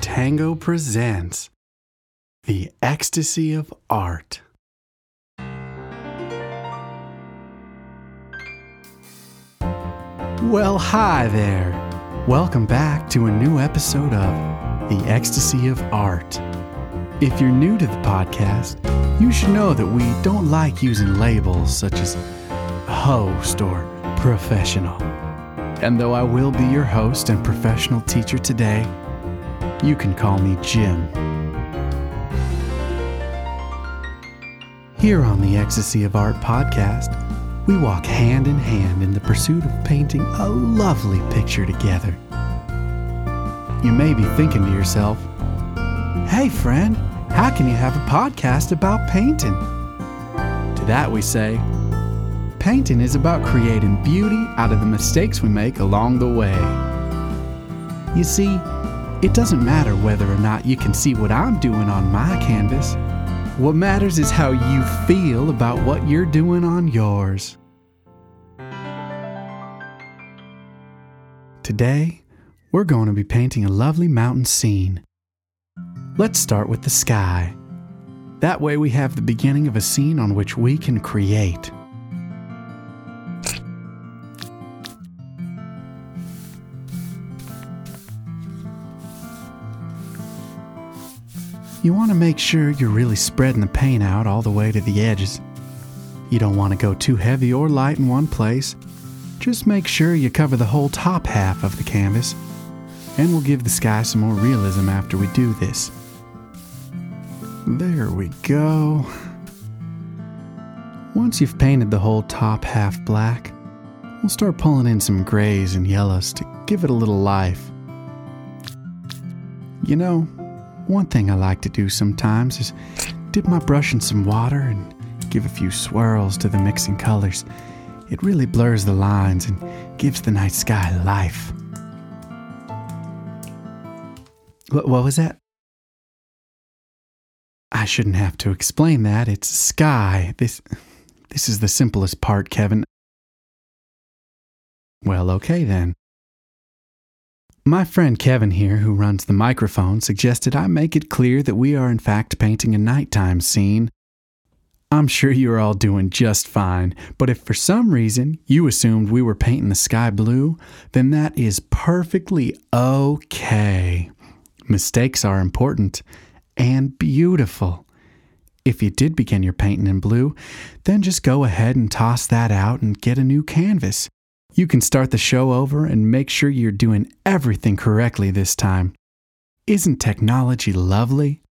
Tango presents The Ecstasy of Art. Well, hi there. Welcome back to a new episode of The Ecstasy of Art. If you're new to the podcast, you should know that we don't like using labels such as host or professional. And though I will be your host and professional teacher today, you can call me Jim. Here on the Ecstasy of Art podcast, we walk hand in hand in the pursuit of painting a lovely picture together. You may be thinking to yourself, hey friend, how can you have a podcast about painting? To that we say, painting is about creating beauty out of the mistakes we make along the way. You see, it doesn't matter whether or not you can see what I'm doing on my canvas. What matters is how you feel about what you're doing on yours. Today, we're going to be painting a lovely mountain scene. Let's start with the sky. That way, we have the beginning of a scene on which we can create. You want to make sure you're really spreading the paint out all the way to the edges. You don't want to go too heavy or light in one place. Just make sure you cover the whole top half of the canvas, and we'll give the sky some more realism after we do this. There we go. Once you've painted the whole top half black, we'll start pulling in some grays and yellows to give it a little life. You know, one thing I like to do sometimes is dip my brush in some water and give a few swirls to the mixing colors. It really blurs the lines and gives the night sky life. What, what was that? I shouldn't have to explain that. It's sky. This this is the simplest part, Kevin. Well, okay then. My friend Kevin here, who runs the microphone, suggested I make it clear that we are in fact painting a nighttime scene. I'm sure you're all doing just fine, but if for some reason you assumed we were painting the sky blue, then that is perfectly okay. Mistakes are important and beautiful. If you did begin your painting in blue, then just go ahead and toss that out and get a new canvas. You can start the show over and make sure you're doing everything correctly this time. Isn't technology lovely?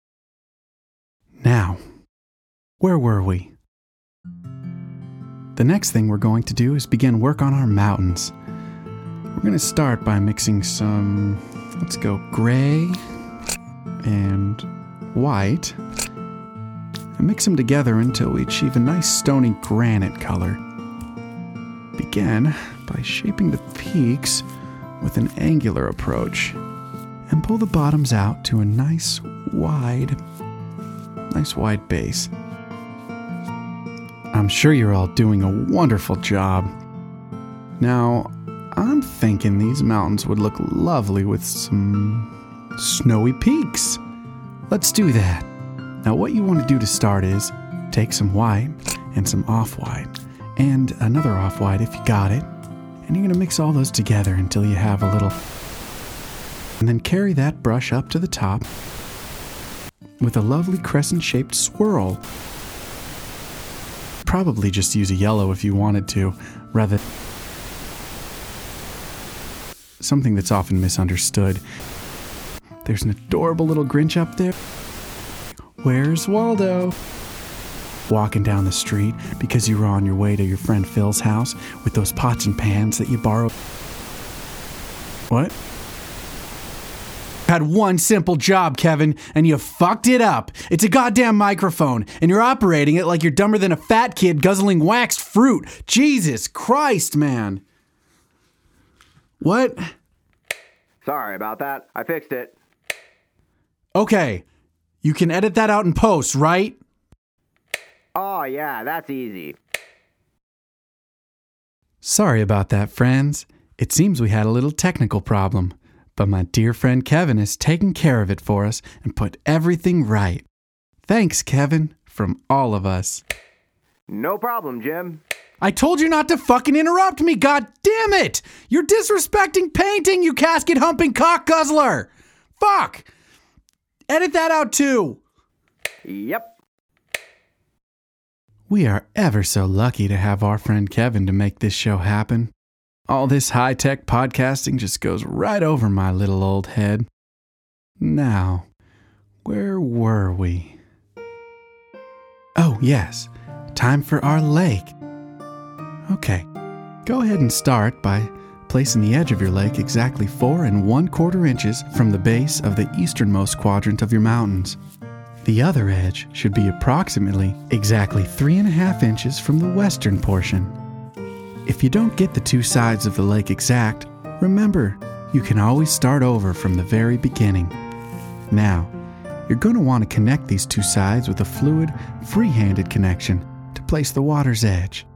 Now, where were we? The next thing we're going to do is begin work on our mountains. We're going to start by mixing some, let's go gray and white, and mix them together until we achieve a nice stony granite color. Begin by shaping the peaks with an angular approach and pull the bottoms out to a nice wide nice wide base. I'm sure you're all doing a wonderful job. Now, I'm thinking these mountains would look lovely with some snowy peaks. Let's do that. Now, what you want to do to start is take some white and some off white and another off white if you got it, and you're going to mix all those together until you have a little. And then carry that brush up to the top with a lovely crescent shaped swirl. Probably just use a yellow if you wanted to, rather. Something that's often misunderstood. There's an adorable little Grinch up there. Where's Waldo? Walking down the street because you were on your way to your friend Phil's house with those pots and pans that you borrowed. What? Had one simple job, Kevin, and you fucked it up. It's a goddamn microphone, and you're operating it like you're dumber than a fat kid guzzling waxed fruit. Jesus Christ, man. What? Sorry about that. I fixed it. Okay, you can edit that out in post, right? Oh, yeah, that's easy. Sorry about that, friends. It seems we had a little technical problem, but my dear friend Kevin has taken care of it for us and put everything right. Thanks, Kevin, from all of us. No problem, Jim. I told you not to fucking interrupt me, god damn it! You're disrespecting painting, you casket humping cock guzzler! Fuck! Edit that out too! Yep. We are ever so lucky to have our friend Kevin to make this show happen. All this high tech podcasting just goes right over my little old head. Now, where were we? Oh, yes, time for our lake. Okay, go ahead and start by placing the edge of your lake exactly four and one quarter inches from the base of the easternmost quadrant of your mountains. The other edge should be approximately exactly three and a half inches from the western portion. If you don't get the two sides of the lake exact, remember, you can always start over from the very beginning. Now, you're going to want to connect these two sides with a fluid, free handed connection to place the water's edge.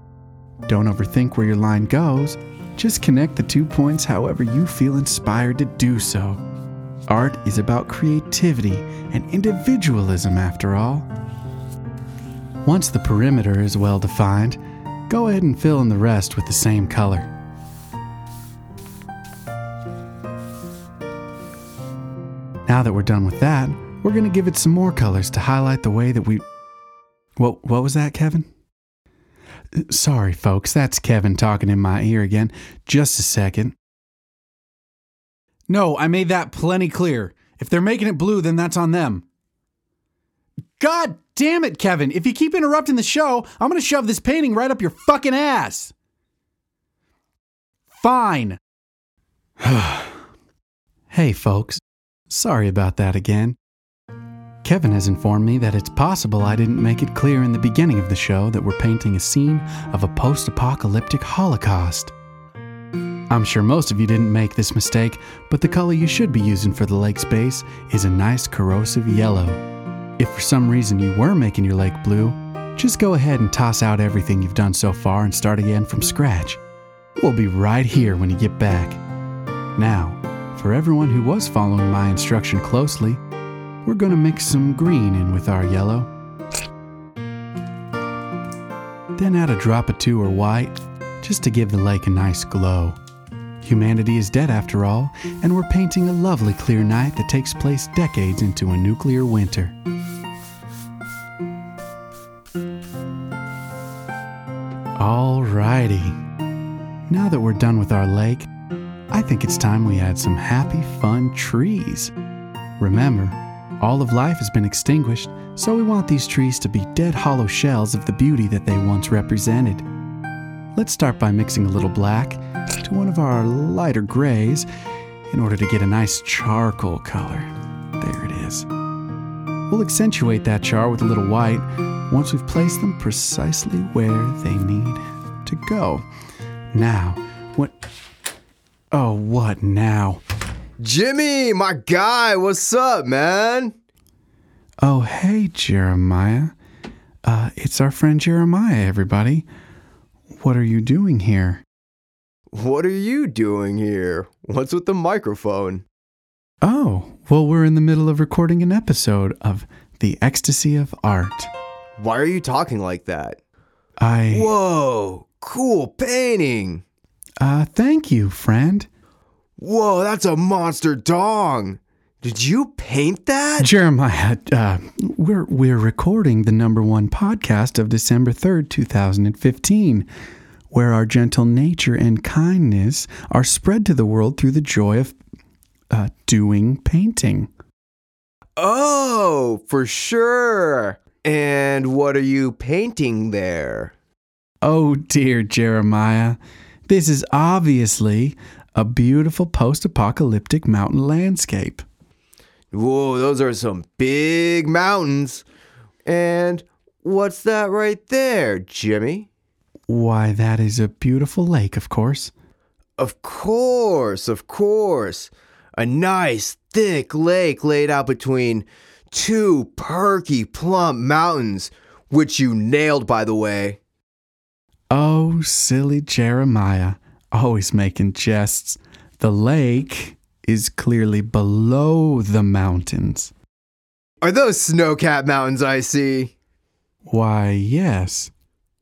Don't overthink where your line goes, just connect the two points however you feel inspired to do so. Art is about creativity and individualism, after all. Once the perimeter is well defined, go ahead and fill in the rest with the same color. Now that we're done with that, we're going to give it some more colors to highlight the way that we. What, what was that, Kevin? Sorry, folks, that's Kevin talking in my ear again. Just a second. No, I made that plenty clear. If they're making it blue, then that's on them. God damn it, Kevin. If you keep interrupting the show, I'm going to shove this painting right up your fucking ass. Fine. hey, folks. Sorry about that again. Kevin has informed me that it's possible I didn't make it clear in the beginning of the show that we're painting a scene of a post apocalyptic holocaust. I'm sure most of you didn't make this mistake, but the color you should be using for the lake's base is a nice corrosive yellow. If for some reason you were making your lake blue, just go ahead and toss out everything you've done so far and start again from scratch. We'll be right here when you get back. Now, for everyone who was following my instruction closely, we're going to mix some green in with our yellow. Then add a drop or two of white, just to give the lake a nice glow. Humanity is dead after all, and we're painting a lovely clear night that takes place decades into a nuclear winter. Alrighty. Now that we're done with our lake, I think it's time we add some happy, fun trees. Remember, all of life has been extinguished, so we want these trees to be dead hollow shells of the beauty that they once represented. Let's start by mixing a little black to one of our lighter grays in order to get a nice charcoal color. There it is. We'll accentuate that char with a little white once we've placed them precisely where they need to go. Now, what? Oh, what now? Jimmy, my guy, what's up, man? Oh, hey, Jeremiah. Uh, it's our friend Jeremiah, everybody. What are you doing here? What are you doing here? What's with the microphone? Oh, well, we're in the middle of recording an episode of The Ecstasy of Art. Why are you talking like that? I. Whoa, cool painting. Uh, thank you, friend. Whoa, that's a monster dong. Did you paint that? Jeremiah, uh, we're, we're recording the number one podcast of December 3rd, 2015, where our gentle nature and kindness are spread to the world through the joy of uh, doing painting. Oh, for sure. And what are you painting there? Oh, dear Jeremiah. This is obviously a beautiful post apocalyptic mountain landscape. Whoa, those are some big mountains. And what's that right there, Jimmy? Why, that is a beautiful lake, of course. Of course, of course. A nice, thick lake laid out between two perky, plump mountains, which you nailed, by the way. Oh, silly Jeremiah, always making jests. The lake is clearly below the mountains. Are those snow-capped mountains I see? Why, yes.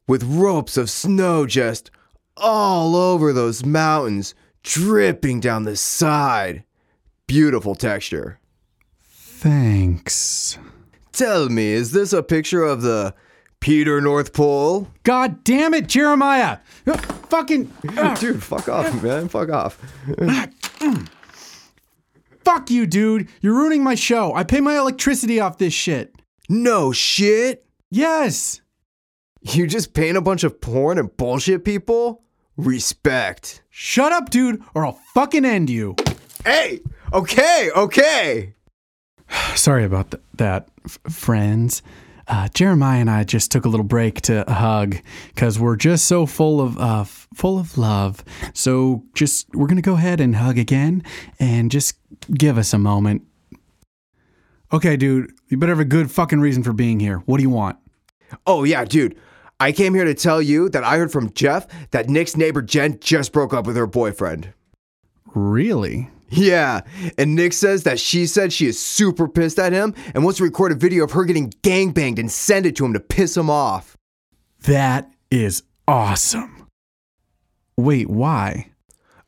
With ropes of snow just all over those mountains, dripping down the side. Beautiful texture. Thanks. Tell me, is this a picture of the Peter North Pole? God damn it, Jeremiah! Uh, Fucking. uh, Dude, fuck off, man. Fuck off. fuck you, dude! You're ruining my show. I pay my electricity off this shit. No shit. Yes! You just paint a bunch of porn and bullshit people? Respect. Shut up, dude, or I'll fucking end you. Hey, okay, okay. Sorry about th- that, f- friends. Uh, Jeremiah and I just took a little break to hug because we're just so full of uh, f- full of love. So just we're gonna go ahead and hug again, and just give us a moment. Okay, dude, you better have a good fucking reason for being here. What do you want? Oh, yeah, dude. I came here to tell you that I heard from Jeff that Nick's neighbor Jen just broke up with her boyfriend. Really? Yeah, and Nick says that she said she is super pissed at him and wants to record a video of her getting gangbanged and send it to him to piss him off. That is awesome. Wait, why?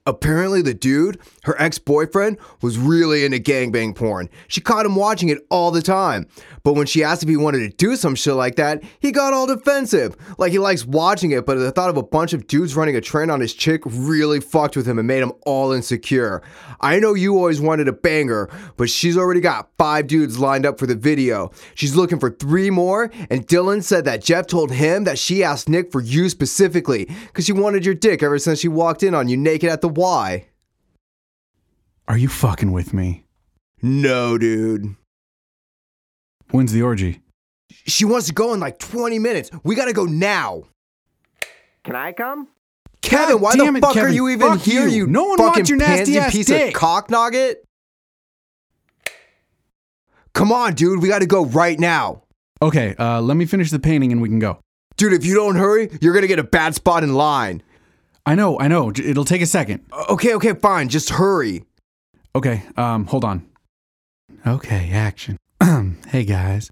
Apparently, the dude, her ex boyfriend, was really into gangbang porn. She caught him watching it all the time. But when she asked if he wanted to do some shit like that, he got all defensive. Like he likes watching it, but the thought of a bunch of dudes running a train on his chick really fucked with him and made him all insecure. I know you always wanted a banger, but she's already got five dudes lined up for the video. She's looking for three more, and Dylan said that Jeff told him that she asked Nick for you specifically because she wanted your dick ever since she walked in on you naked at the Y. Are you fucking with me? No, dude. When's the orgy? She wants to go in like 20 minutes. We gotta go now. Can I come? Kevin, God why damn the it, fuck are you even Fuck here, you. you, No one fucking wants your nasty ass piece dick. of cock nugget? Come on, dude, we gotta go right now. Okay, uh, let me finish the painting and we can go. Dude, if you don't hurry, you're gonna get a bad spot in line. I know, I know. It'll take a second. Okay, okay, fine, just hurry. Okay, um, hold on. Okay, action. hey guys.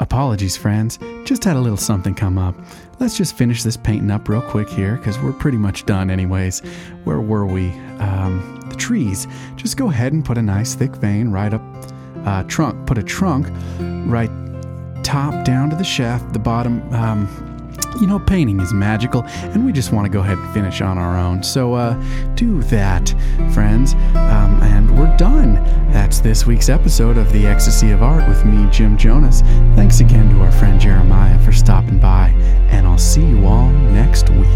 Apologies, friends. Just had a little something come up. Let's just finish this painting up real quick here, because we're pretty much done, anyways. Where were we? Um, the trees. Just go ahead and put a nice thick vein right up, uh, trunk. Put a trunk right top down to the shaft, the bottom. Um, you know, painting is magical, and we just want to go ahead and finish on our own. So, uh, do that, friends. Um, and we're done. That's this week's episode of The Ecstasy of Art with me, Jim Jonas. Thanks again to our friend Jeremiah for stopping by, and I'll see you all next week.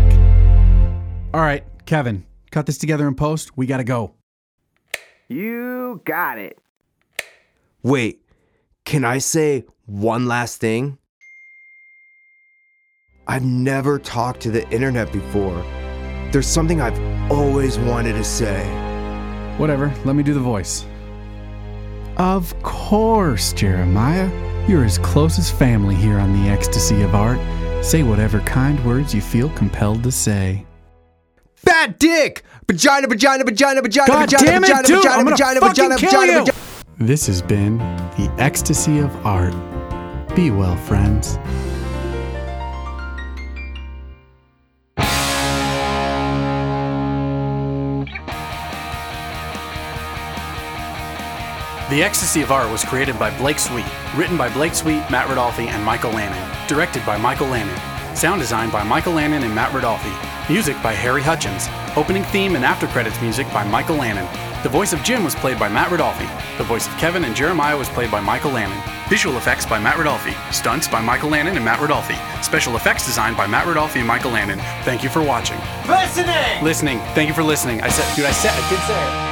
All right, Kevin, cut this together in post. We got to go. You got it. Wait, can I say one last thing? I've never talked to the internet before. There's something I've always wanted to say. Whatever, let me do the voice. Of course, Jeremiah. You're as close as family here on the ecstasy of art. Say whatever kind words you feel compelled to say. Fat dick! Vagina, vagina, vagina, vagina, God vagina, damn it, vagina, dude! vagina, I'm gonna vagina, fucking vagina, kill vagina, you! vagina. This has been the ecstasy of art. Be well, friends. The Ecstasy of Art was created by Blake Sweet, written by Blake Sweet, Matt Rodolfi, and Michael Lannon, directed by Michael Lannon, sound design by Michael Lannon and Matt Rodolfi, music by Harry Hutchins, opening theme and after credits music by Michael Lannon. The voice of Jim was played by Matt Rodolfi. The voice of Kevin and Jeremiah was played by Michael Lannon. Visual effects by Matt Rodolfi. Stunts by Michael Lannon and Matt Rodolfi. Special effects designed by Matt Rodolfi and Michael Lannon. Thank you for watching. Listening! Listening. Thank you for listening. I said, dude, I said, I did say it.